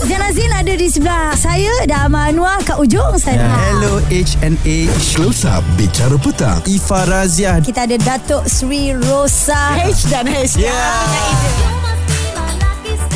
Zain Azin ada di sebelah saya dan Amal Anwar kat ujung sana. Hello HNA Close Up Bicara Petang. Ifa Razia Kita ada Datuk Sri Rosa. H dan H.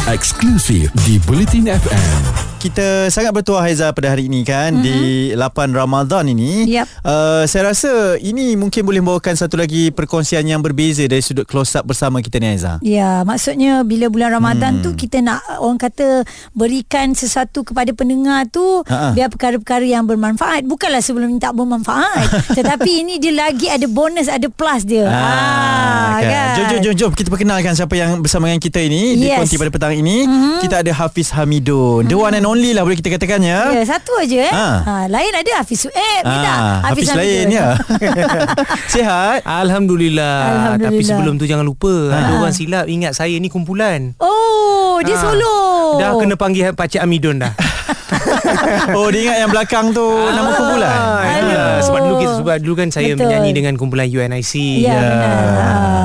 Eksklusif di Bulletin FM kita sangat bertuah Haiza pada hari ini kan mm-hmm. di 8 Ramadan ini. Yep. Uh, saya rasa ini mungkin boleh membawakan satu lagi perkongsian yang berbeza dari sudut close up bersama kita ni Haiza. Ya, maksudnya bila bulan Ramadan hmm. tu kita nak orang kata berikan sesuatu kepada pendengar tu Ha-ha. biar perkara-perkara yang bermanfaat. Bukanlah sebelum ni tak bermanfaat. tetapi ini dia lagi ada bonus, ada plus dia. Ha, ah, kan. kan. Jom, jom, jom, jom. Kita perkenalkan siapa yang bersama dengan kita ini yes. di konti pada petang ini. Mm-hmm. Kita ada Hafiz Hamidun. Mm-hmm. The one and only lah boleh kita katakan ya. Ya, satu aja eh. Ha. ha lain ada Hafiz Sueb, ha. Hafiz, Hafiz lain ya. Sihat? Alhamdulillah. Alhamdulillah. Tapi sebelum tu jangan lupa ha. ada orang silap ingat saya ni kumpulan. Oh, dia ha. solo. Dah kena panggil Pak Cik Amidun dah. oh dia ingat yang belakang tu ah, nama kumpulan ya, sebab dulu kita sebab dulu kan saya Betul. menyanyi dengan kumpulan UNIC ya, ya.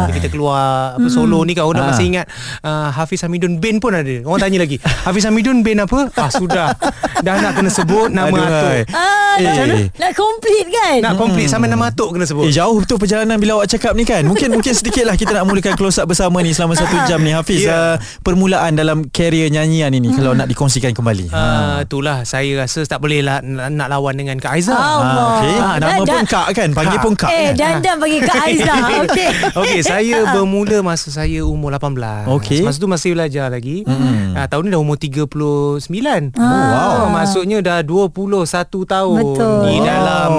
Benar kita keluar apa solo ni kau orang ah. masih ingat uh, Hafiz Hamidun Ben pun ada orang tanya lagi Hafiz Hamidun Ben apa ah sudah dah nak kena sebut nama Aduh, atuk ah, eh. nak complete kan nak complete hmm. sampai nama atuk kena sebut eh, jauh betul perjalanan bila awak cakap ni kan mungkin mungkin sedikit lah kita nak mulakan close up bersama ni selama satu jam ni Hafiz yeah. uh, permulaan dalam karier nyanyian ini hmm. kalau nak dikongsikan kembali uh, ha. itulah saya rasa tak boleh lah nak lawan dengan Kak Aiza. Allah. Ha, okay. ha, nama pun Kak kan, panggil ha. pun Kak. Eh, kan? dan dan panggil Kak Aiza. Okey. Okey, saya bermula masa saya umur 18. Okay. Masa tu masih belajar lagi. Hmm. Ha, tahun ni dah umur 39. Oh, wow. Maksudnya dah 21 tahun Betul. di dalam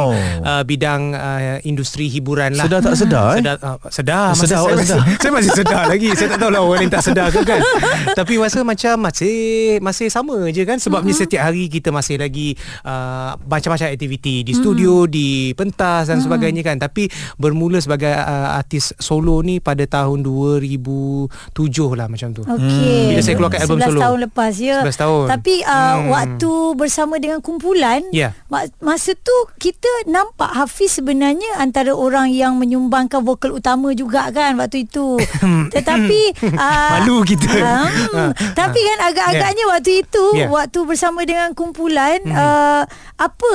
uh, bidang uh, industri hiburan lah. Sedar tak sedar eh? Sedar. Uh, sedar. Masa sedar, saya, sedar. saya masih sedar lagi. Saya tak tahu lah orang yang tak sedar ke kan. Tapi masa macam masih masih sama je kan. Sebabnya uh-huh. setiap hari kita masih lagi uh, macam-macam aktiviti di studio, hmm. di pentas dan hmm. sebagainya kan. Tapi bermula sebagai uh, artis solo ni pada tahun 2007 lah macam tu. Okay. Bila saya keluarkan album solo. 11 tahun lepas ya. 11 tahun. Tapi uh, hmm. waktu bersama dengan kumpulan, yeah. masa tu kita nampak Hafiz sebenarnya antara orang yang menyumbangkan vokal utama juga kan waktu itu. Tetapi uh, malu kita. Um, tapi kan agak-agaknya yeah. waktu itu yeah. waktu bersama dengan kumpulan hmm. uh, apa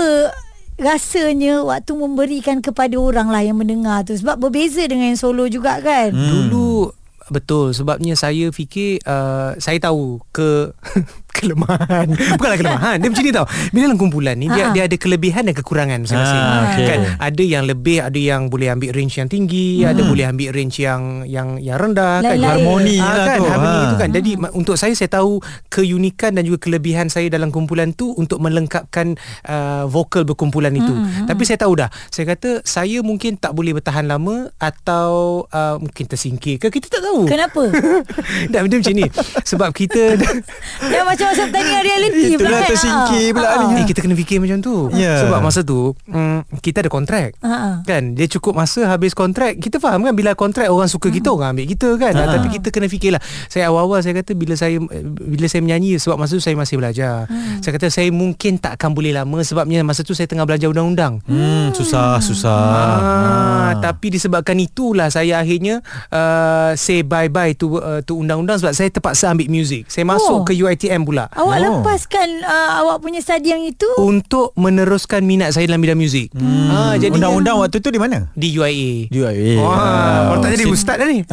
rasanya waktu memberikan kepada orang lah yang mendengar tu. Sebab berbeza dengan yang solo juga kan? Hmm. dulu betul. Sebabnya saya fikir uh, saya tahu ke kelemahan. Bukanlah kelemahan. Dia macam ni tau. Bila dalam kumpulan ni dia, dia ada kelebihan dan kekurangan masing-masing. Ha, okay. kan? Ada yang lebih ada yang boleh ambil range yang tinggi hmm. ada boleh ambil range yang yang yang rendah kan? Harmoni ha, lah kan? tu. harmoni ha. itu kan jadi hmm. untuk saya saya tahu keunikan dan juga kelebihan saya dalam kumpulan tu untuk melengkapkan uh, vokal berkumpulan itu. Hmm. tapi saya tahu dah. Saya kata saya mungkin tak boleh bertahan lama atau uh, mungkin tersingkir ke? Kita tak tahu. Kenapa? Dah dia macam ni. Sebab kita dah macam macam tanya reality pula Itulah kan? tersingkir pula ha. ni eh, Kita kena fikir macam tu yeah. Sebab masa tu mm, Kita ada kontrak ha. Kan Dia cukup masa habis kontrak Kita faham kan Bila kontrak orang suka kita hmm. Orang ambil kita kan ha. Tapi kita kena fikirlah Saya awal-awal saya kata Bila saya bila saya menyanyi Sebab masa tu saya masih belajar hmm. Saya kata saya mungkin tak akan boleh lama Sebabnya masa tu saya tengah belajar undang-undang hmm, Susah Susah ha. Ha. Tapi disebabkan itulah Saya akhirnya uh, Say bye-bye to, uh, to undang-undang Sebab saya terpaksa ambil muzik Saya masuk oh. ke UITM pula pula. Awak oh. lepaskan uh, awak punya study yang itu untuk meneruskan minat saya dalam bidang muzik. Hmm. Ha jadi undang-undang waktu tu di mana? Di UIA. Di UIA. Wah, oh, kalau tak jadi ustaz dah ni.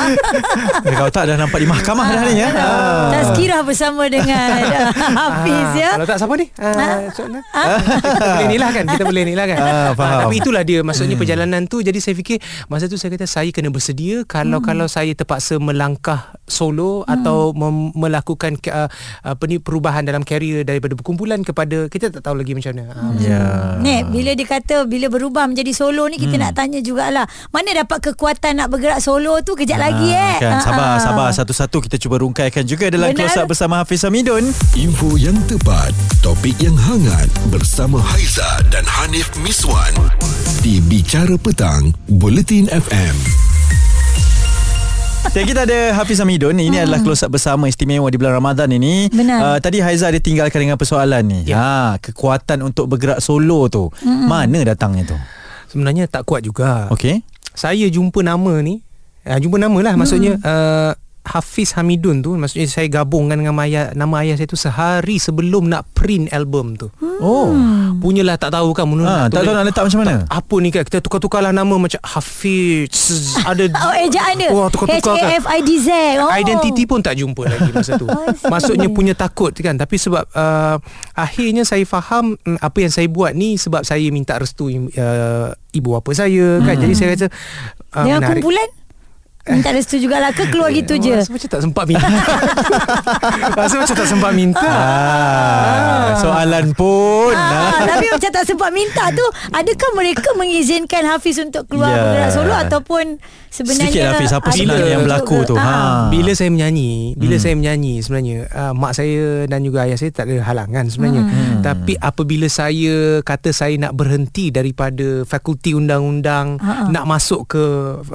kalau tak dah nampak di mahkamah dah ni ya. Ha. Tazkirah bersama dengan Hafiz ya. Kalau tak siapa ni? Kita boleh ni lah kan. Kita boleh ni lah kan. Tapi itulah dia maksudnya hmm. perjalanan tu jadi saya fikir masa tu saya kata saya kena bersedia kalau hmm. kalau saya terpaksa melangkah solo atau melakukan apa ni perubahan dalam karier daripada perkumpulan kepada kita tak tahu lagi macam mana. Hmm. Ya. Yeah. Nek, bila dia kata bila berubah menjadi solo ni kita hmm. nak tanya jugalah. Mana dapat kekuatan nak bergerak solo tu kejap ha, lagi eh. Kan, sabar ha. sabar satu-satu kita cuba rungkaikan juga dalam Benar. close up bersama Hafiz Hamidun. Info yang tepat, topik yang hangat bersama Haiza dan Hanif Miswan di Bicara Petang, Bulletin FM. Dan kita ada Hafiz Hamidun Ini hmm. adalah close up bersama Istimewa di bulan Ramadan ini Benar uh, Tadi Haiza dia tinggalkan dengan persoalan ni ya. ha, Kekuatan untuk bergerak solo tu hmm. Mana datangnya tu? Sebenarnya tak kuat juga Okay Saya jumpa nama ni uh, Jumpa nama lah hmm. Maksudnya uh, Hafiz Hamidun tu maksudnya saya gabungkan dengan ayah, nama ayah saya tu sehari sebelum nak print album tu. Oh. Punyalah tak tahu kan Munun Ha, tak tahu nak letak macam mana? Apa ni kan kita tukar-tukarlah nama macam Hafiz ada Oh ejaan dia Wah, tukar-tukar kan. H-A-F-I-D-Z oh. Identiti pun tak jumpa lagi masa tu. I see. Maksudnya punya takut kan. Tapi sebab uh, akhirnya saya faham mm, apa yang saya buat ni sebab saya minta restu uh, ibu bapa saya kan. Jadi saya kata uh, Dengan menarik. kumpulan Minta restu jugalah ke Keluar gitu je Rasa macam tak sempat minta Rasa macam tak sempat minta Ah, soalan pun. Ah, Ah. tapi macam tak sempat minta tu Adakah mereka mengizinkan Hafiz untuk keluar Ya. bergerak solo Ataupun sebenarnya Sedikit Hafiz, apa sebenarnya yang berlaku tu? Ah. Ha. Bila saya menyanyi Bila Hmm. saya menyanyi sebenarnya uh, Mak saya dan juga ayah saya tak ada halangan sebenarnya Hmm. Tapi apabila saya kata saya nak berhenti daripada fakulti undang-undang Ha-ha. Nak masuk ke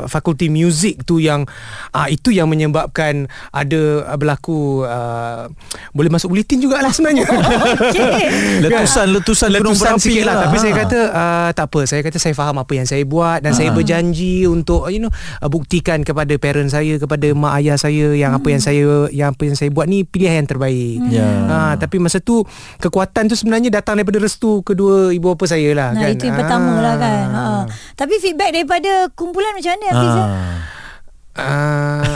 fakulti muzik tu yang uh, Itu yang menyebabkan ada uh, berlaku uh, Boleh masuk buletin jugalah sebenarnya. Letusan letusan gunung Letusan berapi sikit lah. Tapi Ha. saya kata uh, Tak apa. Saya kata saya faham apa yang saya buat Dan saya berjanji Untuk you know uh, Buktikan kepada parent saya Kepada mak ayah saya Yang apa yang saya Yang apa yang saya buat ni Pilihan yang terbaik. Ya. uh, Tapi masa tu Kekuatan tu sebenarnya Datang daripada restu Kedua ibu bapa saya lah Nah kan? itu yang pertama lah kan. Ha. Tapi feedback daripada kumpulan macam mana Hafiz Ah. uh,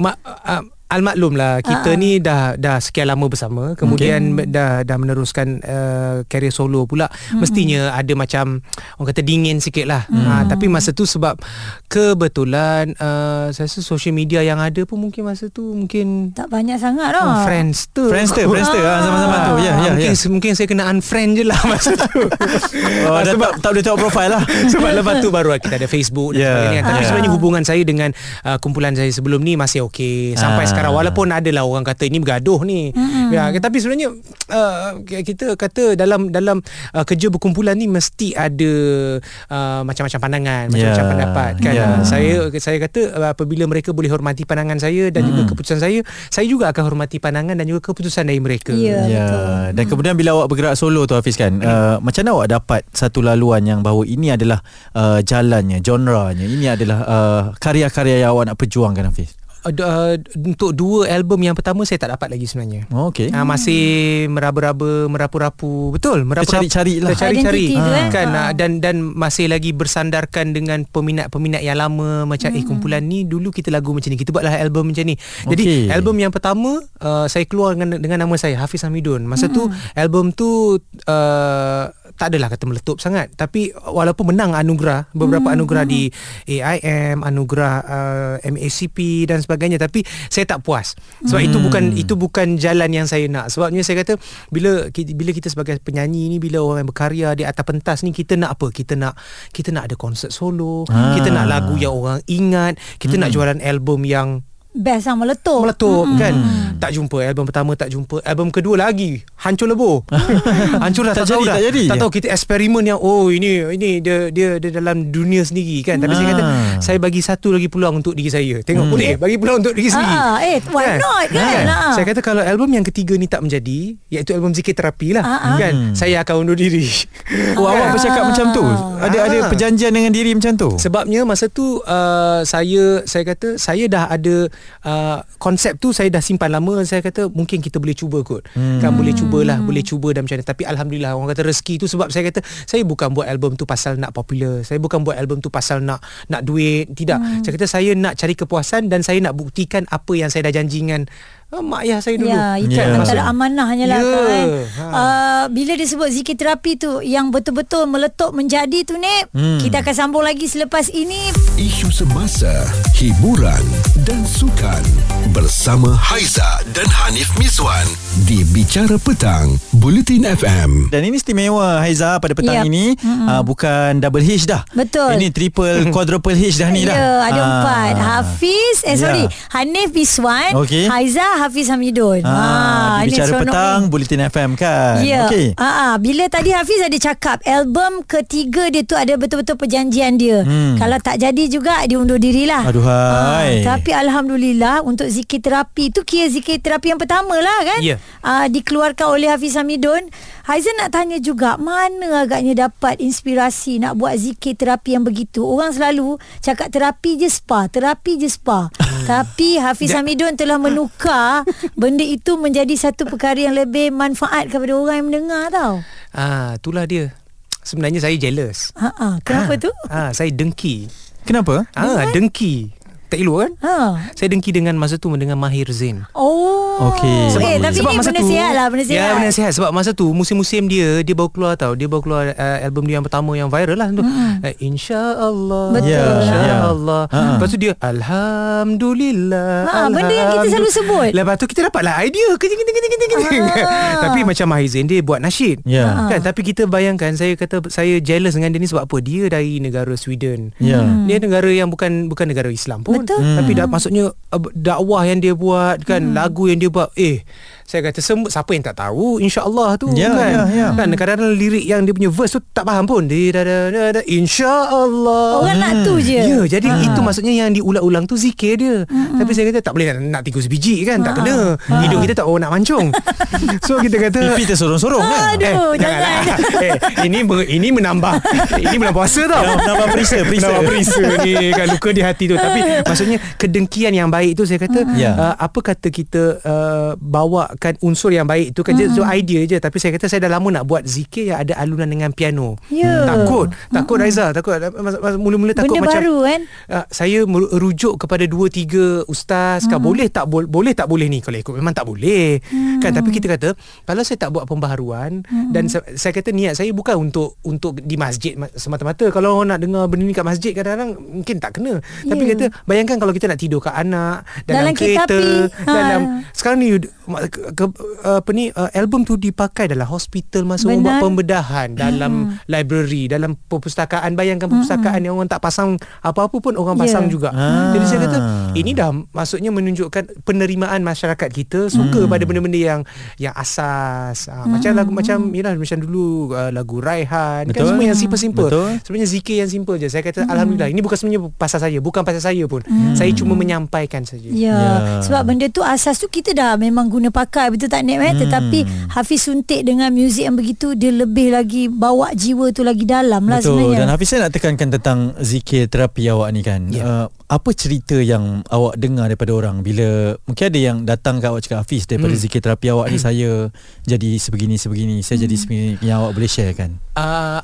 mak uh, Almaklum lah kita Ah, ah. ni dah dah sekian lama bersama kemudian okay. dah dah meneruskan uh, karier solo pula mm-hmm. mestinya ada macam orang kata dingin sikit lah mm. ha, tapi masa tu sebab kebetulan uh, saya rasa social media yang ada pun mungkin masa tu mungkin Tak banyak sangat oh, lah Friendster Friendster, Friendster ah, zaman-zaman tu. Ya, ya, mungkin, ya. mungkin saya kena unfriend je lah masa tu Oh, dah tak, tak boleh tengok profil lah. sebab lepas tu baru kita ada Facebook dan Ya. sebagainya. Tapi Ya. sebenarnya hubungan saya dengan uh, kumpulan saya sebelum ni masih okey sampai Ah. sekarang walaupun adalah orang kata ini bergaduh ni. Mm-hmm. Ya, tapi sebenarnya uh, kita kata dalam dalam uh, kerja berkumpulan ni mesti ada uh, macam-macam pandangan, macam-macam Ya. pendapat kan. Uh, saya saya kata uh, apabila mereka boleh hormati pandangan saya dan juga keputusan saya, saya juga akan hormati pandangan dan juga keputusan dari mereka. Ya, Ya, betul. dan kemudian bila awak bergerak solo tu Hafiz kan, uh, macam mana awak dapat satu laluan yang bahawa ini adalah uh, jalannya, genrenya, ini adalah uh, karya-karya yang awak nak perjuangkan Hafiz? Uh, uh, untuk dua album yang pertama saya tak dapat lagi sebenarnya. Oh, okey. Ah masih meraba-raba merapu-rapu betul merapu-rapu Tercari-cari lah. tercari-cari Identiti tu, eh. kan ah, dan dan masih lagi bersandarkan dengan peminat-peminat yang lama macam eh kumpulan ni dulu kita lagu macam ni kita buatlah album macam ni jadi Okey. album yang pertama uh, saya keluar dengan dengan nama saya Hafiz Hamidun masa tu album tu uh, tak adalah kata meletup sangat. Tapi walaupun menang anugerah beberapa anugerah di AIM anugerah uh, MACP dan sebagainya. Tapi saya tak puas. Sebab itu bukan itu bukan jalan yang saya nak. Sebabnya saya kata bila bila kita sebagai penyanyi ni bila orang yang berkarya di atas pentas ni kita nak apa? Kita nak kita nak ada konsert solo Ah. kita nak lagu yang orang ingat kita nak jualan album yang Best lah meletup meletup hmm. kan tak jumpa album pertama tak jumpa album kedua lagi hancur lebur hancur dah Tak tak, tahu jadi, dah tak jadi. tak tahu kita eksperimen yang oh ini ini dia dia dia dalam dunia sendiri kan tapi saya kata Ah. saya bagi satu lagi peluang untuk diri saya tengok Hmm. boleh bagi peluang untuk diri sendiri Ah, eh, why not, kan? Ah. saya kata kalau album yang ketiga ni tak menjadi iaitu album zikir terapi lah Ah, ah. kan Hmm. saya akan undur diri Oh, awak bercakap macam tu? Ada ada Ah. perjanjian dengan diri macam tu? Sebabnya masa tu uh, saya saya kata saya dah ada uh, konsep tu saya dah simpan lama saya kata mungkin kita boleh cuba kot. Hmm. Kan boleh cubalah, boleh cuba dan macam mana. Tapi alhamdulillah orang kata rezeki tu sebab saya kata saya bukan buat album tu pasal nak popular. Saya bukan buat album tu pasal nak nak duit, tidak. Hmm. Saya kata saya nak cari kepuasan dan saya nak buktikan apa yang saya dah janji dengan mak ayah saya dulu. Ya, itu yeah. antara amanahnya lah Ya. kan. Ha. Uh, bila disebut zikir terapi tu yang betul-betul meletup menjadi tu ni, Hmm. kita akan sambung lagi selepas ini. Isu semasa, hiburan dan sukan bersama Haiza dan Hanif Miswan di Bicara Petang, Bulletin FM. Dan ini istimewa Haiza pada petang Yep. ini uh, bukan double H dah. Betul. Ini triple quadruple H dah ni dah. Ya, ada Ah. empat. Hafiz, eh Ya. sorry, Hanif Biswan, Okey. Haiza Hafiz Hamidun. Ah, ini bicara petang ni. Bulletin FM kan. Ya. Okey. Ah, ah, bila tadi Hafiz ada cakap album ketiga dia tu ada betul-betul perjanjian dia. Hmm. Kalau tak jadi juga dia undur dirilah. Aduhai. Ah, tapi alhamdulillah untuk zikir terapi tu kira zikir terapi yang pertama lah kan. Ya. Ah, dikeluarkan oleh Hafiz Hamidun. Haizan nak tanya juga mana agaknya dapat inspirasi nak buat zikir terapi yang begitu. Orang selalu cakap terapi je spa, terapi je spa. Tapi Hafiz Hamidun telah menukar benda itu menjadi satu perkara yang lebih manfaat kepada orang yang mendengar tau. Ah, itulah dia. Sebenarnya saya jealous. Ha ah, kenapa tu? Ah, saya dengki. Kenapa? Ah, dengki. Tak elok kan? Ha. Saya dengki dengan masa tu mendengar Mahir Zain. Oh. Okey. Sebab, eh, Sebab- tapi sebab ni masa benda tu sihat lah, benda sihat. Ya benda sihat Sebab masa tu Musim-musim dia Dia baru keluar tau Dia baru keluar uh, Album dia yang pertama Yang viral lah tu. Uh, InsyaAllah Betul. Ya, InsyaAllah ya. Ha. Lepas tu dia Alhamdulillah Ha, benda yang kita selalu sebut. Lepas tu kita dapatlah idea Keting keting keting keting keting Ah. Tapi macam Mahir Zain Dia buat nasyid Ya. kan? Tapi kita bayangkan Saya kata Saya jealous dengan dia ni Sebab apa Dia dari negara Sweden Ya. dia negara yang bukan bukan negara Islam pun Betul. tapi dah maksudnya dakwah yang dia buat kan Hmm. lagu yang dia buat eh saya kata semua siapa yang tak tahu insyaallah tu Ya, kan ya, ya. kan kadang-kadang lirik yang dia punya verse tu tak faham pun dia insyaallah Orang nak tu je. Ya, jadi Ha. itu maksudnya yang diulang-ulang tu zikir dia. Tapi saya kata tak boleh nak, nak tikus biji kan, tak kena. Hidung kita tak oh, nak mancung. so kita kata Pipi tersorong-sorong kan? Aduh, janganlah. jangan. eh, ini ini menambah ini bulan puasa tau. Menambah perisa, perisa. Menambah perisa ni kan luka di hati tu. Tapi maksudnya kedengkian yang baik tu saya kata Ya. uh, apa kata kita uh, bawakan unsur yang baik. Tu kan mm. so idea je. Tapi saya kata saya dah lama nak buat zikir yang ada alunan dengan piano. Ya. Takut, takut Raizal, takut. Mas- mas- mula-mula takut Benda macam baru kan? Uh, saya merujuk kepada dua tiga ustaz. Kan boleh tak bo- boleh tak boleh ni? Kalau ikut memang tak boleh. Kan? Tapi kita kata kalau saya tak buat pembaharuan dan sa- saya kata niat saya bukan untuk untuk di masjid ma- semata-mata. Kalau orang nak dengar benda ni kat masjid kadang-kadang mungkin tak kena. Tapi Ya. kata bayangkan kalau kita nak tidur kat anak Dalam dalam, kereta api. Ha. dalam sekarang ni ke, ke, apa ni uh, album tu dipakai dalam hospital masa orang buat pembedahan dalam library dalam perpustakaan. Bayangkan perpustakaan yang orang tak pasang apa-apa pun orang Ya. pasang juga. Ah. jadi saya kata ini dah maksudnya menunjukkan penerimaan masyarakat kita suka pada benda-benda yang yang asas. Uh, macam lagu macam yalah macam dulu uh, lagu Raihan kan Betul. semua yang simple-simple. Betul. sebenarnya zikir yang simple je. Saya kata alhamdulillah ini bukan sebenarnya pasal saya bukan pasal saya pun. Saya cuma menyampaikan saja. Ya, Ya. sebab benda tu asas tu kita dah memang guna pakai betul tak Nek eh? Tetapi Hafiz suntik dengan muzik yang begitu dia lebih lagi bawa jiwa tu lagi dalam lah Betul sebenarnya. Dan Hafiz saya nak tekankan tentang zikir terapi awak ni kan Ya. uh, Apa cerita yang awak dengar daripada orang Bila mungkin ada yang datang ke awak cakap Hafiz Daripada Hmm. zikir terapi awak ni saya jadi sebegini-sebegini Saya jadi sebegini Yang awak boleh share kan uh,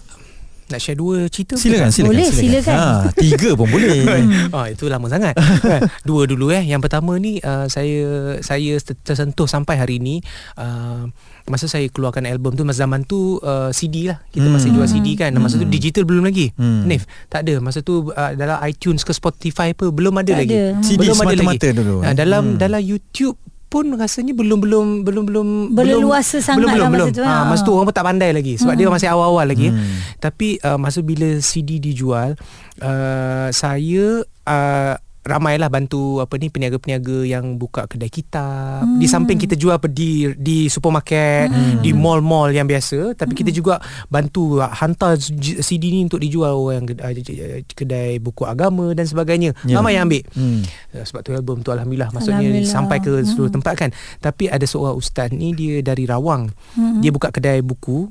nak share dua cerita Silakan silakan Boleh, silakan. ha, Tiga pun boleh Ah itu lama sangat. Kan? Dua dulu eh. Yang pertama ni uh, saya saya ter- tersentuh sampai hari ni uh, masa saya keluarkan album tu masa zaman tu uh, CD lah. Kita Hmm. masih jual CD kan. Masa tu digital belum lagi. Hmm. Nif, tak ada. Masa tu uh, dalam iTunes ke Spotify apa belum ada Tak lagi. ada. CD belum ada semata-mata lagi. dulu. Ah, dalam Hmm. dalam YouTube pun rasanya belum belum belum belum Berleluasa belum, sangat belum lah belum masa belum. tu, ha, masa tu orang pun tak pandai lagi sebab dia masih awal-awal lagi. Hmm. tapi uh, masa bila CD dijual uh, saya uh, ramailah bantu apa ni peniaga-peniaga yang buka kedai kitab hmm. di samping kita jual di di supermarket hmm. di mall-mall yang biasa tapi kita juga bantu uh, hantar CD ni untuk dijual orang kedai, buku agama dan sebagainya. Ya. ramai yang ambil. Hmm. Uh, sebab tu album tu alhamdulillah maksudnya Alhamdulillah. sampai ke seluruh tempat kan. Tapi ada seorang ustaz ni dia dari Rawang. Dia buka kedai buku.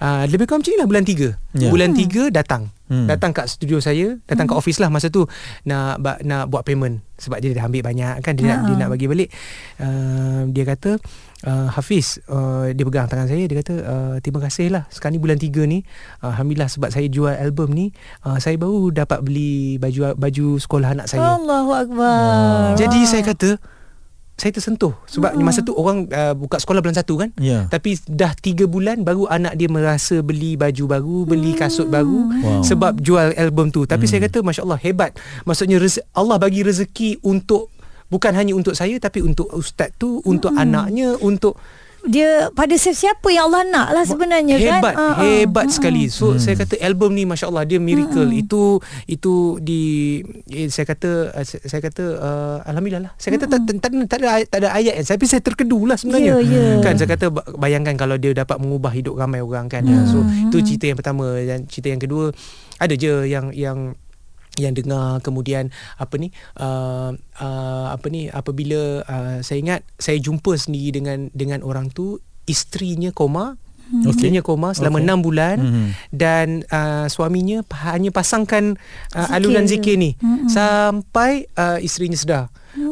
Uh, lebih kurang macam ni lah bulan 3 Ya. Bulan 3 datang Hmm. Datang kat studio saya Datang kat office lah masa tu Nak ba- nak buat payment. Sebab dia dah ambil banyak kan Dia, nak, dia nak bagi balik. Uh, Dia kata uh, Hafiz uh, Dia pegang tangan saya Dia kata uh, Terima kasih lah. Sekarang ni bulan 3 ni uh, Alhamdulillah sebab saya jual album ni uh, Saya baru dapat beli Baju baju sekolah anak saya. Allahu akbar. Jadi saya kata saya tersentuh. Sebab hmm. masa tu orang uh, buka sekolah bulan satu kan? Ya. tapi dah tiga bulan baru anak dia merasa beli baju baru beli kasut baru Wow. sebab jual album tu. Tapi saya kata masya-Allah hebat. Maksudnya rez- Allah bagi rezeki untuk bukan hanya untuk saya tapi untuk ustaz tu untuk anaknya untuk dia pada siapa yang Allah nak lah sebenarnya hebat kan. Ah, ah. hebat sekali. So saya kata album ni masya-Allah dia miracle. Itu itu di eh, saya kata uh, saya, kata uh, alhamdulillah lah. Saya kata tak, tak, tak, tak ada ayat, tak ada ayat kan tapi saya terkedu lah sebenarnya. Ya, ya. kan saya kata ba- bayangkan kalau dia dapat mengubah hidup ramai orang kan. So itu cerita yang pertama. Dan cerita yang kedua ada je yang yang yang dengar kemudian apa ni uh, uh, apa ni apabila uh, saya ingat saya jumpa sendiri dengan dengan orang tu isterinya koma Okey. Isterinya koma selama Okey. enam bulan Mhm. dan uh, suaminya hanya pasangkan uh, Zikir alunan zikir ni Mm-mm. sampai uh, isterinya sedar.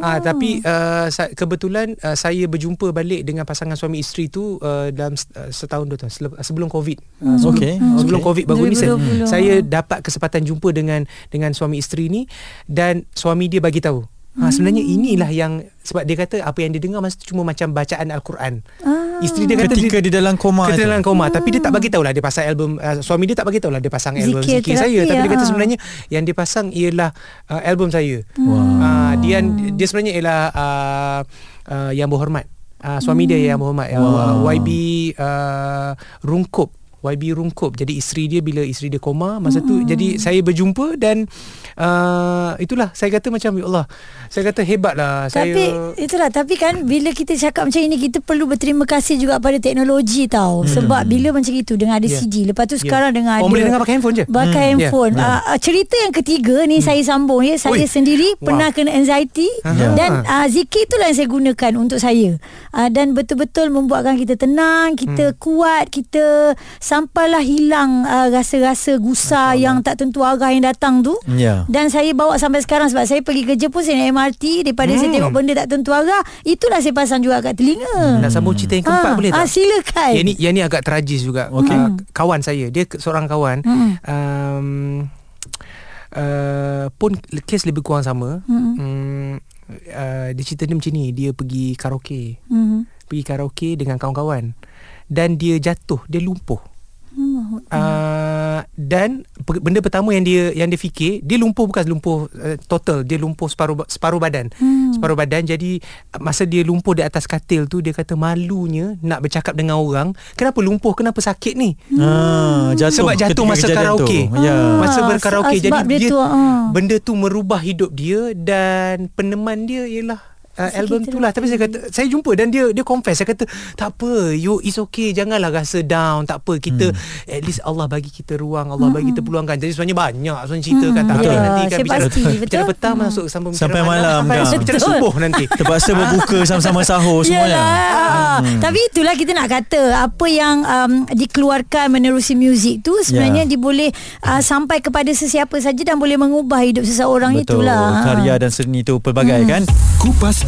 Ah tapi uh, kebetulan uh, saya berjumpa balik dengan pasangan suami isteri tu uh, dalam uh, setahun dua tahun sebelum Covid. Uh, sebelum, Okey, sebelum. Covid baru ni saya, 2020. saya dapat kesempatan jumpa dengan dengan suami isteri ni dan suami dia bagi tahu. Ha, sebenarnya inilah yang sebab dia kata apa yang dia dengar masa tu cuma macam bacaan al-Quran. Ah. Isteri dia kata Ketika di dalam koma Ketika dalam koma. Tapi dia tak bagi tahu lah Dia pasang album uh, Suami dia tak bagi tahu lah Dia pasang album Zikir Zikir, saya. Terapi, Tapi dia kata ah. sebenarnya Yang dia pasang ialah uh, Album saya. Wow. uh, dia, dia sebenarnya ialah uh, uh, Yang berhormat. Uh, Suami dia yang berhormat. Wow. uh, YB uh, Rungkup. YB Rungkup. Jadi isteri dia Bila isteri dia koma Masa tu Jadi saya berjumpa Dan uh, Itulah Saya kata macam Ya Allah Saya kata hebat lah Tapi saya, itulah Tapi kan Bila kita cakap macam ini Kita perlu berterima kasih juga Pada teknologi tau Sebab bila macam itu Dengan ada Yeah. CD Lepas tu Yeah. sekarang dengan Oh, ada boleh dengar pakai handphone je? Pakai Hmm. handphone Yeah. Ah, ah, Cerita yang ketiga ni Saya sambung ya Saya Ui. sendiri Wow. Pernah kena anxiety Aha. Dan ah, zikir itulah yang saya gunakan Untuk saya Ah, Dan betul-betul Membuatkan kita tenang Kita Hmm. kuat Kita Sampailah hilang ah, Rasa-rasa gusa Yang tak tentu arah yang datang tu Ya. Dan saya bawa sampai sekarang sebab saya pergi kerja pun saya naik MRT daripada hmm. saya tengok benda tak tentu arah itulah saya pasang juga kat telinga. Nak sambung cerita yang keempat Ah, boleh tak? ah, silakan. Yang ni yang ni agak tragis juga. Okey. Uh, kawan saya, dia seorang kawan Mm-mm. um, uh, pun kes lebih kurang sama. Mm-mm. Um, uh, dia cerita dia macam ni, dia pergi karaoke. Hmm. Pergi karaoke dengan kawan-kawan dan dia jatuh, dia lumpuh. Hmm. Uh, dan benda pertama yang dia yang dia fikir dia lumpuh bukan lumpuh uh, total dia lumpuh separuh separuh badan Hmm. separuh badan jadi masa dia lumpuh di atas katil tu dia kata malunya nak bercakap dengan orang kenapa lumpuh kenapa sakit ni Ah, jatuh sebab jatuh masa karaoke Tu. Ya. Ah. masa berkaraoke jadi dia dia, tu, ah. benda tu merubah hidup dia dan peneman dia ialah Uh, Sakit album tu lah Tapi saya kata Saya jumpa Dan dia dia confess Saya kata Tak apa You it's okay Janganlah rasa down Tak apa Kita Hmm. At least Allah bagi kita ruang Allah bagi kita peluang kan Jadi sebenarnya banyak Sebenarnya cerita kan Tak Betul. habis nanti kan Hmm. Bicara, pasti, betul. bicara petang Masuk sampai Sampai malam Sampai kan? bicara Betul. subuh nanti Terpaksa berbuka sama-sama sahur semuanya. Yalah. Hmm. Tapi itulah kita nak kata apa yang um, dikeluarkan menerusi muzik tu sebenarnya Ya. dia boleh uh, sampai kepada sesiapa saja dan boleh mengubah hidup seseorang Betul. itulah. Karya dan seni tu pelbagai kan. Kupas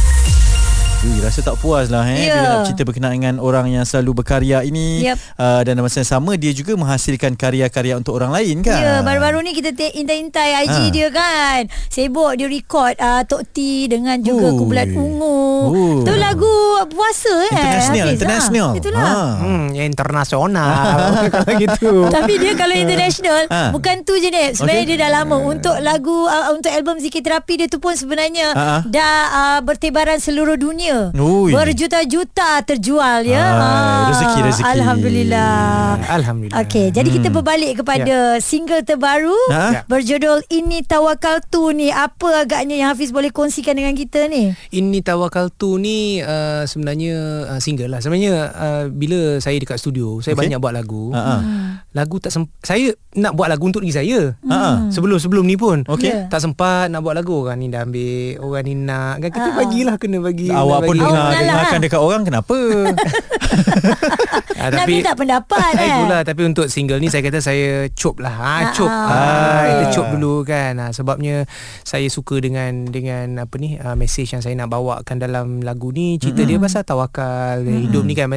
rasa tak puas lah eh Ya. Bila nak cerita berkenaan dengan orang yang selalu berkarya ini Yep. uh, Dan dalam masa yang sama Dia juga menghasilkan karya-karya untuk orang lain kan Ya, baru-baru ni kita te- intai-intai IG Ha. dia kan. Sibuk dia record uh, Tok T dengan juga Ui. Kumpulan Ungu. Ui. Tu lagu puasa eh. International, Hafiz, international. Ha. Itulah. Ha. Hmm, internasional kalau gitu. Tapi dia kalau international Ha. Bukan tu je ni Sebenarnya Okey. dia dah lama Untuk lagu uh, Untuk album Zikir Terapi Dia tu pun sebenarnya Ha, ha. Dah uh, bertebaran seluruh dunia Ui. Berjuta-juta terjual ya Hai, Ah, rezeki, rezeki. Alhamdulillah Alhamdulillah. Okey, jadi kita berbalik kepada single terbaru Ha? berjudul Ini Tawakal Tu ni. Apa agaknya yang Hafiz boleh kongsikan dengan kita ni? Ini Tawakal Tu ni uh, sebenarnya uh, single lah. Sebenarnya uh, bila saya dekat studio, saya okay. banyak buat lagu. Ha, ha. Lagu tak semp- saya nak buat lagu untuk diri saya. Ha. Sebelum-sebelum ni pun Okey. Ya. Tak sempat nak buat lagu Orang ni dah ambil Orang ni nak kan Kita ha. bagilah Kena bagi Awak pun bagi. Awak dengar, mengalah, dengarkan ha? dekat orang Kenapa? Ah, Nak minta pendapat Eh, eh. itulah tapi untuk single ni saya kata saya cop lah. Ha, Ah, cop. ah. Ah, kita Ah. cop dulu kan. Ha, sebabnya saya suka dengan dengan apa ni uh, message yang saya nak bawakan dalam lagu ni. Cerita mm-hmm. dia pasal tawakal. Mm-hmm. Hidup ni kan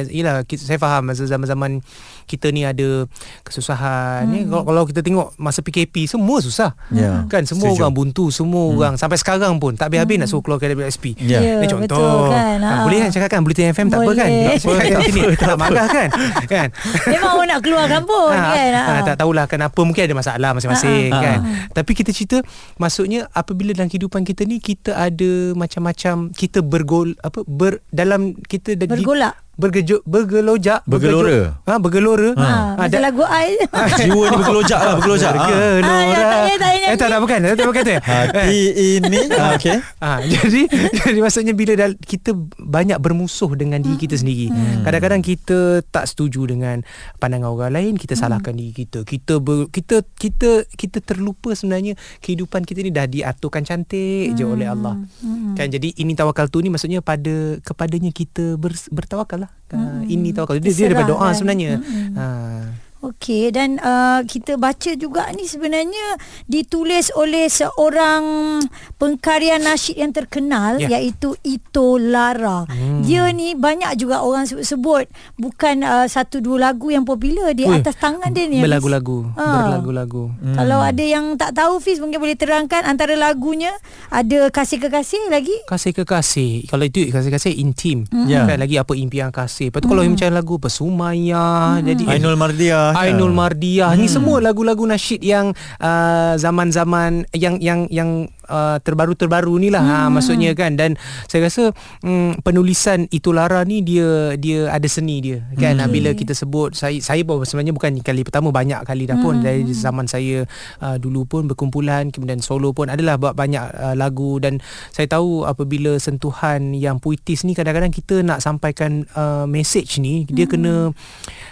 kita, saya faham masa zaman-zaman kita ni ada kesusahan. Mm. Kalau, kalau kita tengok masa PKP semua susah. Ya, Kan semua setuju. orang buntu, semua mm. orang sampai sekarang pun tak habis-habis nak suruh keluar KWSP. Ya. Ya, Ni contoh betul kan, Ah, ha. Boleh kan cakapkan Bulletin FM tak apa kan Boleh. Sini Tak marah kan Kan Memang orang nak keluarkan pun Ah, kan. ah, tak tahulah kenapa mungkin ada masalah masing-masing ah. kan. Ah, Tapi kita cerita maksudnya apabila dalam kehidupan kita ni kita ada macam-macam kita bergol apa ber dalam kita Bergolak. Bergejuk bergelojak Bergelora. ha bergelora Ha, Ah, macam da- lagu I. Jiwa ni bergelojak lah Bergelojak ha. Bergelora. Ah, ya, tak payah, tak payah Eh tak tak bukan, tak bukan tu. Hati ini ha, Okay Ah, jadi jadi maksudnya bila dah, kita banyak bermusuh dengan diri kita sendiri. Hmm. Kadang-kadang kita tak setuju dengan pandangan orang lain, kita salahkan diri kita. Kita ber, kita kita kita terlupa sebenarnya kehidupan kita ni dah diaturkan cantik je oleh Allah. Kan jadi ini tawakal tu ni maksudnya pada kepadanya kita ber, bertawakal lah. Ah, ini tawakal. Dia, dia Berserah daripada doa kan. sebenarnya. Ah. Okey dan uh, kita baca juga ni sebenarnya ditulis oleh seorang pengkarya nasyid yang terkenal yeah. iaitu Ito Lara. Hmm. Dia ni banyak juga orang sebut-sebut bukan uh, satu dua lagu yang popular di Ui, atas tangan dia ni. Berlagu-lagu Ah. Berlagu-lagu Hmm. Kalau ada yang tak tahu Fiz mungkin boleh terangkan antara lagunya ada kasih kekasih lagi? Kasih kekasih Kalau itu kasih kekasih intim Ya. kan Lagi apa impian kasih Lepas tu kalau macam lagu Pesumaya Jadi Ainul Mardiah Ainul. Mardiah. Ni semua lagu-lagu nasyid yang uh, Zaman-zaman Yang yang yang uh, Terbaru-terbaru ni lah. Ha, Maksudnya kan. Dan saya rasa um, Penulisan Itu Lara ni Dia dia ada seni dia Kan. Hmm. Bila kita sebut Saya saya pun sebenarnya bukan kali pertama Banyak kali dah pun. Dari zaman saya uh, Dulu pun berkumpulan Kemudian solo pun Adalah buat banyak uh, lagu. Dan saya tahu Apabila sentuhan Yang puitis ni Kadang-kadang kita nak sampaikan uh, Message ni Dia kena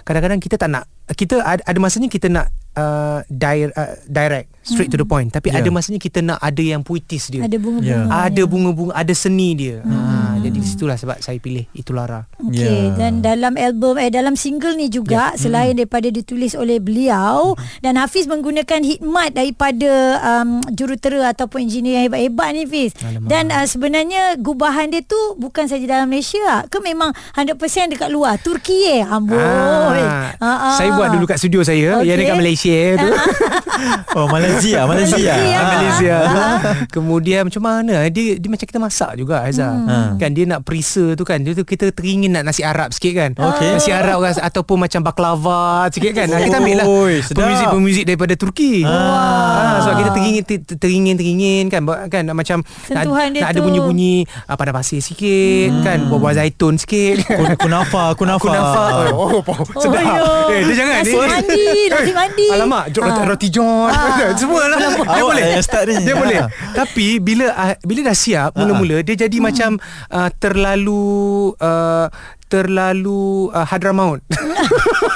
Kadang-kadang kita tak nak kita ada, masanya kita nak uh, di, uh, direct straight to the point tapi Ya. ada masanya kita nak ada yang puitis dia Ada bunga-bunga. Ya. ada bunga-bunga ada seni dia ha, jadi di situlah sebab saya pilih itu Lara Okey Ya. dan dalam album eh dalam single ni juga Ya. selain daripada ditulis oleh beliau dan Hafiz menggunakan hikmat daripada um, jurutera ataupun engineer yang hebat-hebat ni Hafiz. Alamak. Dan uh, sebenarnya gubahan dia tu bukan saja dalam Malaysia ke memang 100% dekat luar Turki eh. Amboi. Ah, Ah, ah. saya buat dulu kat studio saya Okey. yang dekat Malaysia tu Oh Malaysia Malaysia Malaysia. Ah, Ah. Malaysia tu. Kemudian macam mana dia dia macam kita masak juga Aiza. Hmm. Kan dia nak perisa tu kan. Dia tu kita teringin nak nasi Arab sikit kan. Okey. Nasi Arab kan ataupun macam baklava sikit kan. Kita ambil lah pemuzik-pemuzik daripada Turki. Ah. Ah, sebab kita teringin ter- teringin teringin kan kan macam Sentuhan nak, nak ada bunyi-bunyi ah, pandai pasir sikit kan buah-buah zaitun sikit. Kun- Kunafa Kunafa Kunafa. Oh, oh, oh, sedap. yo. Eh, dia jangan Nasi ni. mandi, nasi mandi. Alamak, Ah. roti john. Semua lah. Dia Awak boleh. start ni. Dia Ah. boleh. Tapi bila uh, bila dah siap mula-mula dia jadi Hmm. macam uh, terlalu uh, terlalu uh, Hadramaut.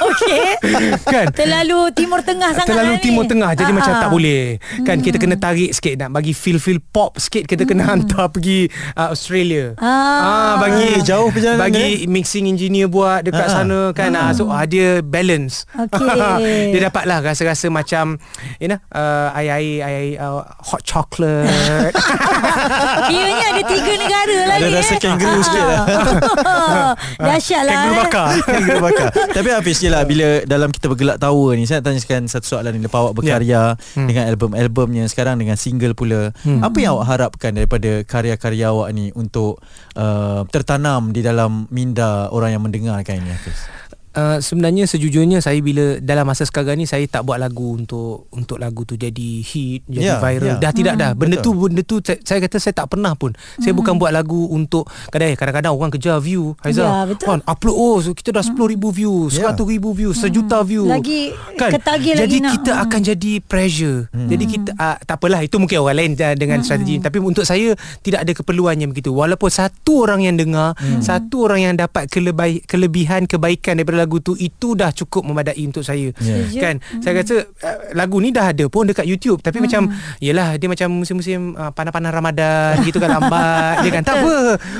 Okey. kan? Terlalu timur tengah sangat Terlalu lah ni. timur tengah Jadi Ah, macam ah. tak boleh Kan kita kena tarik sikit Nak bagi feel-feel pop sikit Kita kena hantar pergi uh, Australia Ah. Bagi Eh, jauh perjalanan Bagi mixing engineer buat Dekat Ah, ah. sana kan ah. So ah, dia balance Okey. Dia dapat lah rasa-rasa macam You know uh, Air-air air, uh, Hot chocolate Kiranya ada tiga negara lagi Ada rasa eh. kangaroo sikit lah. Dahsyat lah Kangaroo eh. bakar Kangaroo bakar Tapi Hafiz je lah Bila dalam kita bergelak tawa ni Saya tanyakan satu soalan ni Lepas awak berkarya Hmm. Dengan album-albumnya Sekarang dengan single pula Hmm. Apa yang awak harapkan Daripada karya-karya awak ni Untuk uh, Tertanam di dalam Minda orang yang mendengarkan ini Hafiz Uh, sebenarnya sejujurnya saya bila dalam masa sekarang ni saya tak buat lagu untuk untuk lagu tu jadi hit jadi Ya, viral. ya. dah tidak dah. Benda betul. tu benda tu saya, saya kata saya tak pernah pun. Saya bukan buat lagu untuk kadang kadang-kadang orang kejar view Haiza. Ya, betul. kan upload oh so kita dah 10,000 view Ya. 100,000 view sejuta view. Lagi ketagih lagi jadi nak. kita Hmm. akan jadi pressure. Jadi kita uh, tak apalah itu mungkin orang lain uh, dengan strategi. Tapi untuk saya tidak ada keperluan yang begitu. Walaupun satu orang yang dengar satu orang yang dapat kelebai, kelebihan kebaikan daripada lagu tu itu dah cukup memadai untuk saya. Ya. Setuju. kan? Saya rasa uh, lagu ni dah ada pun dekat YouTube. Tapi macam yelah dia macam musim-musim uh, panas-panas Ramadan gitu kan lambat. Dia kan tak apa.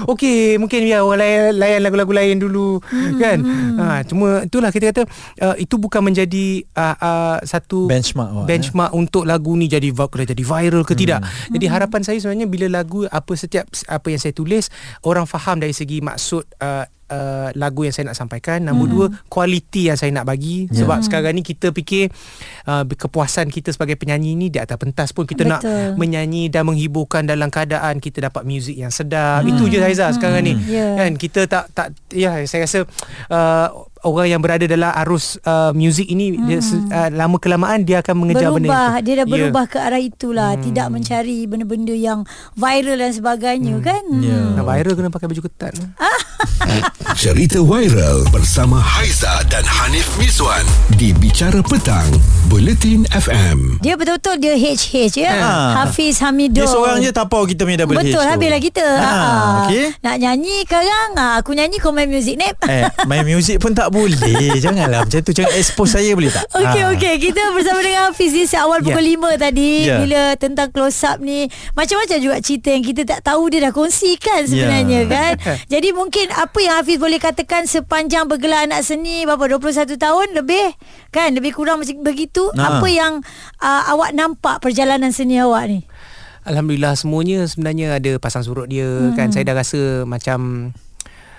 Okey mungkin biar orang lain layan lagu-lagu lain dulu. Kan? Ha cuma itulah kita kata uh, itu bukan menjadi uh, uh, satu Benchmark awak, benchmark untuk lagu ni jadi kena jadi viral ke tidak. Jadi harapan saya sebenarnya bila lagu apa setiap apa yang saya tulis orang faham dari segi maksud uh, Uh, lagu yang saya nak sampaikan. Nombor dua Kualiti yang saya nak bagi. Ya. Sebab sekarang ni kita fikir uh, Kepuasan kita sebagai penyanyi ni Di atas pentas pun Kita nak Betul. menyanyi Dan menghiburkan dalam keadaan Kita dapat muzik yang sedap. Itu je Haiza sekarang ni. Ya. Kan kita tak tak Ya saya rasa uh, Orang yang berada dalam arus uh, Muzik ini dia, se- uh, Lama kelamaan Dia akan mengejar benda berubah. itu. Dia dah Ya. berubah ke arah itulah. Tidak mencari benda-benda yang viral dan sebagainya kan? Ya. Nak viral kena pakai baju ketat Cerita viral bersama Haiza dan Hanif Miswan di Bicara Petang, Buletin FM. dia betul-betul dia HH ya. Ha. Hafiz Hamidul. Dia seorang je tapau kita punya double H Betul tu. habislah kita. Ha, ha, okey. Nak nyanyi sekarang? Aku nyanyi kau main muzik nep. Eh, main muzik pun tak Tak boleh Janganlah macam tu Jangan expose saya boleh tak Okey Ah. okey kita bersama dengan Hafiz ni awal Ya. pukul 5 tadi Ya. bila tentang close up ni macam-macam juga cerita yang kita tak tahu dia dah kongsikan sebenarnya Ya. kan. Jadi mungkin apa yang Hafiz boleh katakan sepanjang bergelar anak seni berapa 21 tahun lebih kan lebih kurang macam begitu Ha. apa yang uh, awak nampak perjalanan seni awak ni? Alhamdulillah semuanya sebenarnya ada pasang surut dia hmm. kan saya dah rasa macam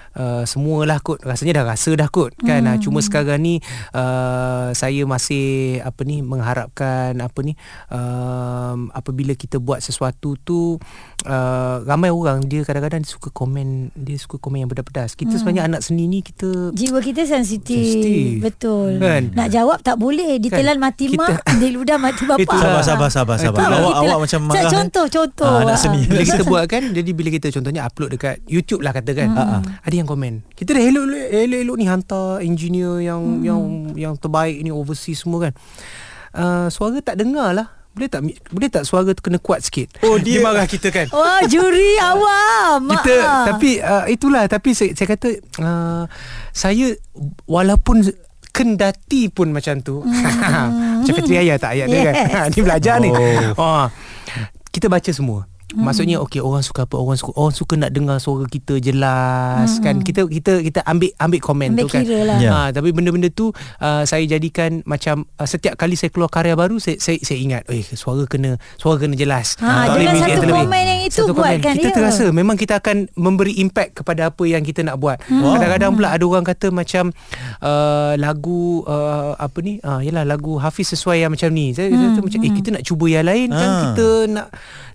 Uh, semualah kot rasanya dah rasa dah kot kan hmm. cuma sekarang ni uh, saya masih apa ni mengharapkan apa ni um, apabila kita buat sesuatu tu uh, ramai orang dia kadang-kadang dia suka komen dia suka komen yang pedas-pedas kita hmm. sebenarnya anak seni ni kita Jiwa kita sensitif. Sensitif. Betul. Kan? Nak jawab tak boleh. Ditelan Kan? mati Kita- mak, di ludah mati bapa. Itulah. Sabar sabar sabar sabar Itulah Awak awak macam marah eh. Contoh contoh. Ah, anak Ah. seni. bila kita buat kan jadi bila kita contohnya upload dekat YouTube lah kata kan Hmm. ada yang komen kita dah elok elok elok ni hantar engineer yang Hmm. yang yang terbaik ni overseas semua kan uh, suara tak dengar lah boleh tak boleh tak suara tu kena kuat sikit Oh, dia- marah kita kan Wah, juri awam. kita Ah. tapi uh, itulah tapi saya, saya kata uh, saya walaupun kendati pun macam tu macam Fitri Ayah tak ayat dia kan Hmm. Yes. ni belajar ni Oh. oh. kita baca semua Maksudnya okey orang suka apa orang suka orang suka nak dengar suara kita jelas hmm. kan kita kita kita ambil ambil komen Ambil tu kan lah. Ya. ha, tapi benda-benda tu uh, saya jadikan macam uh, setiap kali saya keluar karya baru saya saya, saya ingat eh suara kena suara kena jelas Ha, Tak boleh dengan satu terlebih. komen yang itu Satu komen. buatkan kita dia. terasa memang kita akan memberi impact kepada apa yang kita nak buat. Hmm. Kadang-kadang pula ada orang kata macam uh, lagu uh, apa ni? Ah uh, yalah lagu Hafiz sesuai yang macam ni. Saya Hmm, kata macam eh kita nak cuba yang lain kan Ah. kita nak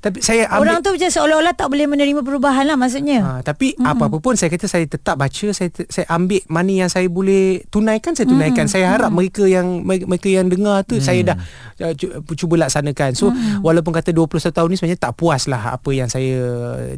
tapi saya ambil Orang tu macam seolah-olah tak boleh menerima perubahan lah maksudnya. Ha, tapi mm-hmm. apa-apa pun saya kata saya tetap baca saya saya ambil mana yang saya boleh tunaikan saya tunaikan. Mm-hmm. Saya harap mereka yang mereka yang dengar tu mm. saya dah uh, cu- cuba laksanakan. So mm-hmm. walaupun kata 21 tahun ni sebenarnya tak puas lah apa yang saya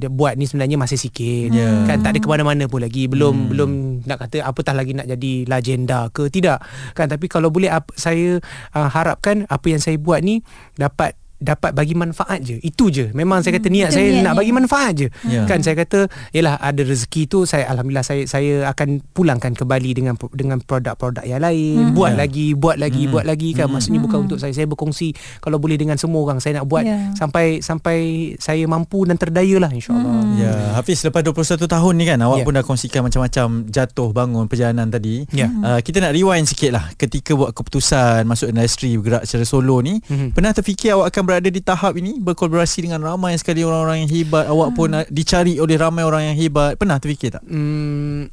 dia buat ni sebenarnya masih sikit. Yeah. Kan tak ada ke mana-mana pun lagi. Belum mm. belum nak kata apatah lagi nak jadi legenda ke tidak. Kan tapi kalau boleh ap, saya uh, harapkan apa yang saya buat ni dapat dapat bagi manfaat je itu je memang saya kata niat itu saya niatnya. nak bagi manfaat je Ya. kan saya kata yalah ada rezeki tu saya alhamdulillah saya saya akan pulangkan kembali dengan dengan produk-produk yang lain buat Ya. lagi buat lagi buat lagi kan maksudnya bukan untuk saya saya berkongsi kalau boleh dengan semua orang saya nak buat Ya. sampai sampai saya mampu dan terdaya lah insyaallah Ya, Hafiz lepas 21 tahun ni kan awak Ya. pun dah kongsikan macam-macam jatuh bangun perjalanan tadi. Ya. Uh, kita nak rewind sikit lah ketika buat keputusan masuk industri bergerak secara solo ni. Mhm. Pernah terfikir awak akan berada di tahap ini berkolaborasi dengan ramai sekali orang-orang yang hebat. Awak pun uh, dicari oleh ramai orang yang hebat. Pernah terfikir tak? Hmm,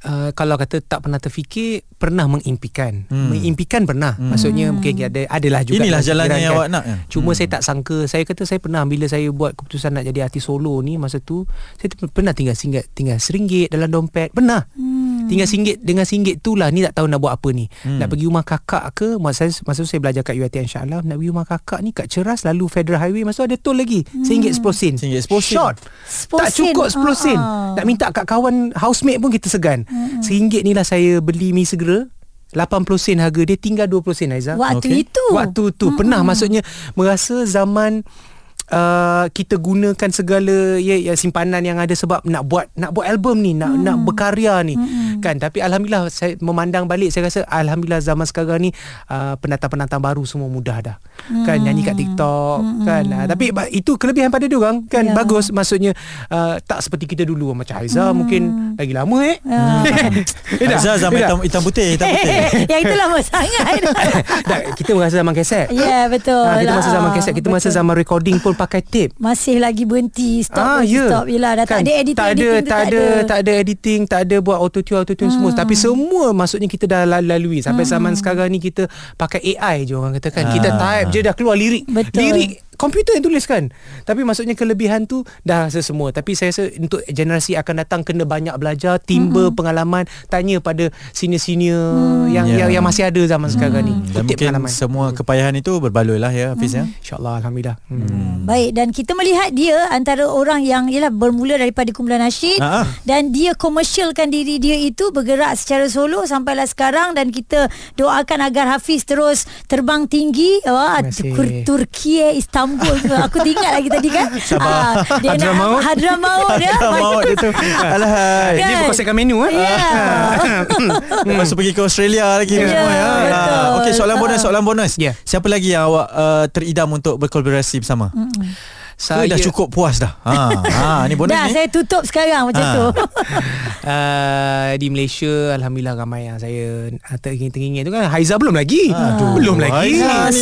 uh, kalau kata tak pernah terfikir pernah mengimpikan Hmm. mengimpikan pernah Hmm. maksudnya mungkin ada adalah juga Inilah jalannya yang kan. awak nak kan? Cuma Hmm. saya tak sangka Saya kata saya pernah Bila saya buat keputusan Nak jadi artis solo ni Masa tu Saya tu pernah tinggal singgit Tinggal seringgit dalam dompet Pernah Hmm. Tinggal singgit Dengan singgit tu lah Ni tak tahu nak buat apa ni Hmm. Nak pergi rumah kakak ke Masa, masa tu saya belajar kat UiTM insyaAllah Nak pergi rumah kakak ni Kat Ceras Lalu Federal Highway Masa tu ada tol lagi Singgit 10 sen Singgit 10 sen. Short 10 Tak cukup sen. 10 sen Ah. Nak minta kat kawan Housemate pun kita segan Seringgit ni lah saya beli mi segera. 80 sen harga dia tinggal 20 sen Aiza. Waktu Okey. itu. Waktu tu pernah. Maksudnya merasa zaman Uh, kita gunakan segala ya, ya simpanan yang ada sebab nak buat nak buat album ni nak nak berkarya ni kan tapi alhamdulillah saya memandang balik saya rasa alhamdulillah zaman sekarang ni uh, pendatang-pendatang baru semua mudah dah. Kan nyanyi kat TikTok kan. Uh, tapi itu kelebihan pada dia orang kan. Ya. bagus maksudnya uh, tak seperti kita dulu. Macam Aiza mungkin lagi lama eh? Azhar zaman Eh, tak? hitam, hitam putih, hitam putih. Yang itu lama sangat. kita merasa zaman kaset Ya, betul. Ha, kita masa lah. zaman kaset Kita masa zaman recording pun pakai tape. Masih lagi berhenti. Stop Ah, ya. Stop. Yelah dah tak ada editing tak ada, tak ada, tak ada editing, tak ada buat auto tune, auto tune semua. Tapi semua maksudnya kita dah la- lalui sampai zaman sekarang ni kita pakai AI je orang katakan. Kita Ah. type je dah keluar lirik. Betul. Lirik komputer yang tuliskan. Tapi maksudnya kelebihan tu dah rasa semua. Tapi saya rasa untuk generasi akan datang kena banyak belajar, timba pengalaman, tanya pada senior-senior yang, Ya. yang yang masih ada zaman sekarang ni. Dan Kutip mungkin pengalaman. semua kepayahan itu berbaloi lah ya Hafiz ya. InsyaAllah Alhamdulillah. Hmm. Baik dan kita melihat dia antara orang yang ialah bermula daripada kumpulan nasyid Ah, ah. dan dia komersialkan diri dia itu bergerak secara solo sampailah sekarang dan kita doakan agar Hafiz terus terbang tinggi wah kasih. Tur- Turki Istanbul Istanbul ke Aku tinggal lagi tadi kan Sabar. Ah, Dia Hadramaut. nak Hadramaut dia Maut dia tu Alahai Kan? Ini berkongsikan menu eh. Ya Lepas tu pergi ke Australia lagi Ya, semua ya. betul. Ah, Okey soalan bonus soalan bonus. Ya. Siapa lagi yang awak uh, teridam untuk berkolaborasi bersama? Saya dah cukup puas dah. Ha. ha ni bonus Dah ni. saya tutup sekarang Macam Ah. tu Uh, di Malaysia Alhamdulillah ramai yang saya uh, teringin-teringin tu kan Haiza belum lagi Aduh, Belum lagi Haiza.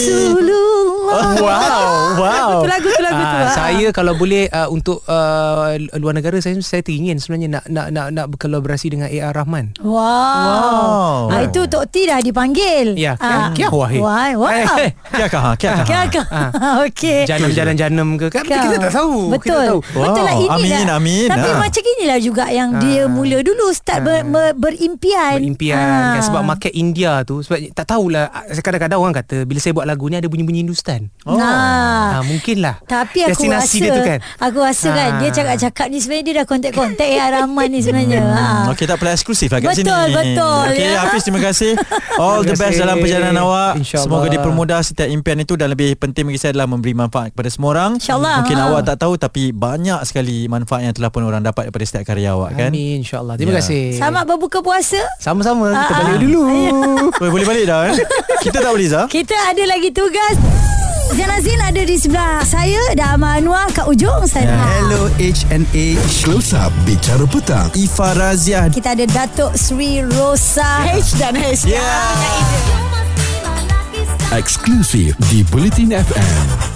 Rasulullah Wow, wow. Itu lagu tu lagu tu Ah, ah. saya kalau boleh uh, untuk uh, luar negara saya saya teringin sebenarnya nak nak nak nak berkolaborasi dengan AR Rahman. Wow, Wow. Ah, Itu Tok T dah dipanggil Ya, Ah. Kia Wahid. Wah, wow. Eh, eh, Kia kah? Kia kah? Kau kau. Okey. Janam-janam ke kan Kau. kita tak tahu. Betul. Kita tak tahu. Betul lah ini Amin, amin. Tapi Ha. macam inilah juga yang Ha. dia mula dulu start ber, ber, berimpian. Berimpian Ha. kan sebab market India tu sebab tak tahulah ah, kadang-kadang orang kata bila saya buat lagu ni ada bunyi-bunyi Hindustan. Oh. Nah. Ha, mungkin lah Tapi aku destinasi rasa dia tu kan. Aku rasa kan Ha. Dia cakap-cakap ni Sebenarnya dia dah kontak-kontak Ya Rahman ni sebenarnya ha. Okey tak payah eksklusif lah kat Betul, sini. betul, Okey ya. Hafiz terima kasih. All the Terima best kasih. dalam perjalanan awak. InsyaAllah. Semoga dipermudah setiap impian itu dan lebih penting bagi saya adalah memberi manfaat kepada semua orang. InsyaAllah. Mungkin Ha. awak tak tahu tapi banyak sekali manfaat yang telah pun orang dapat daripada setiap karya awak kan. Amin insyaAllah. Terima Ya. kasih. Selamat berbuka puasa Sama-sama kita Ah, balik ah. dulu. Boleh, boleh balik dah eh. Kita tak boleh Zah. Kita ada lagi tugas Zain Azin ada di sebelah saya Dan Ahmad Anwar kat ujung sana Hello H&H Close Up Bicara Petang. Ifa Raziah. Kita ada Datuk Sri Rosa. H dan H Yeah. Eksklusif di Bulletin FM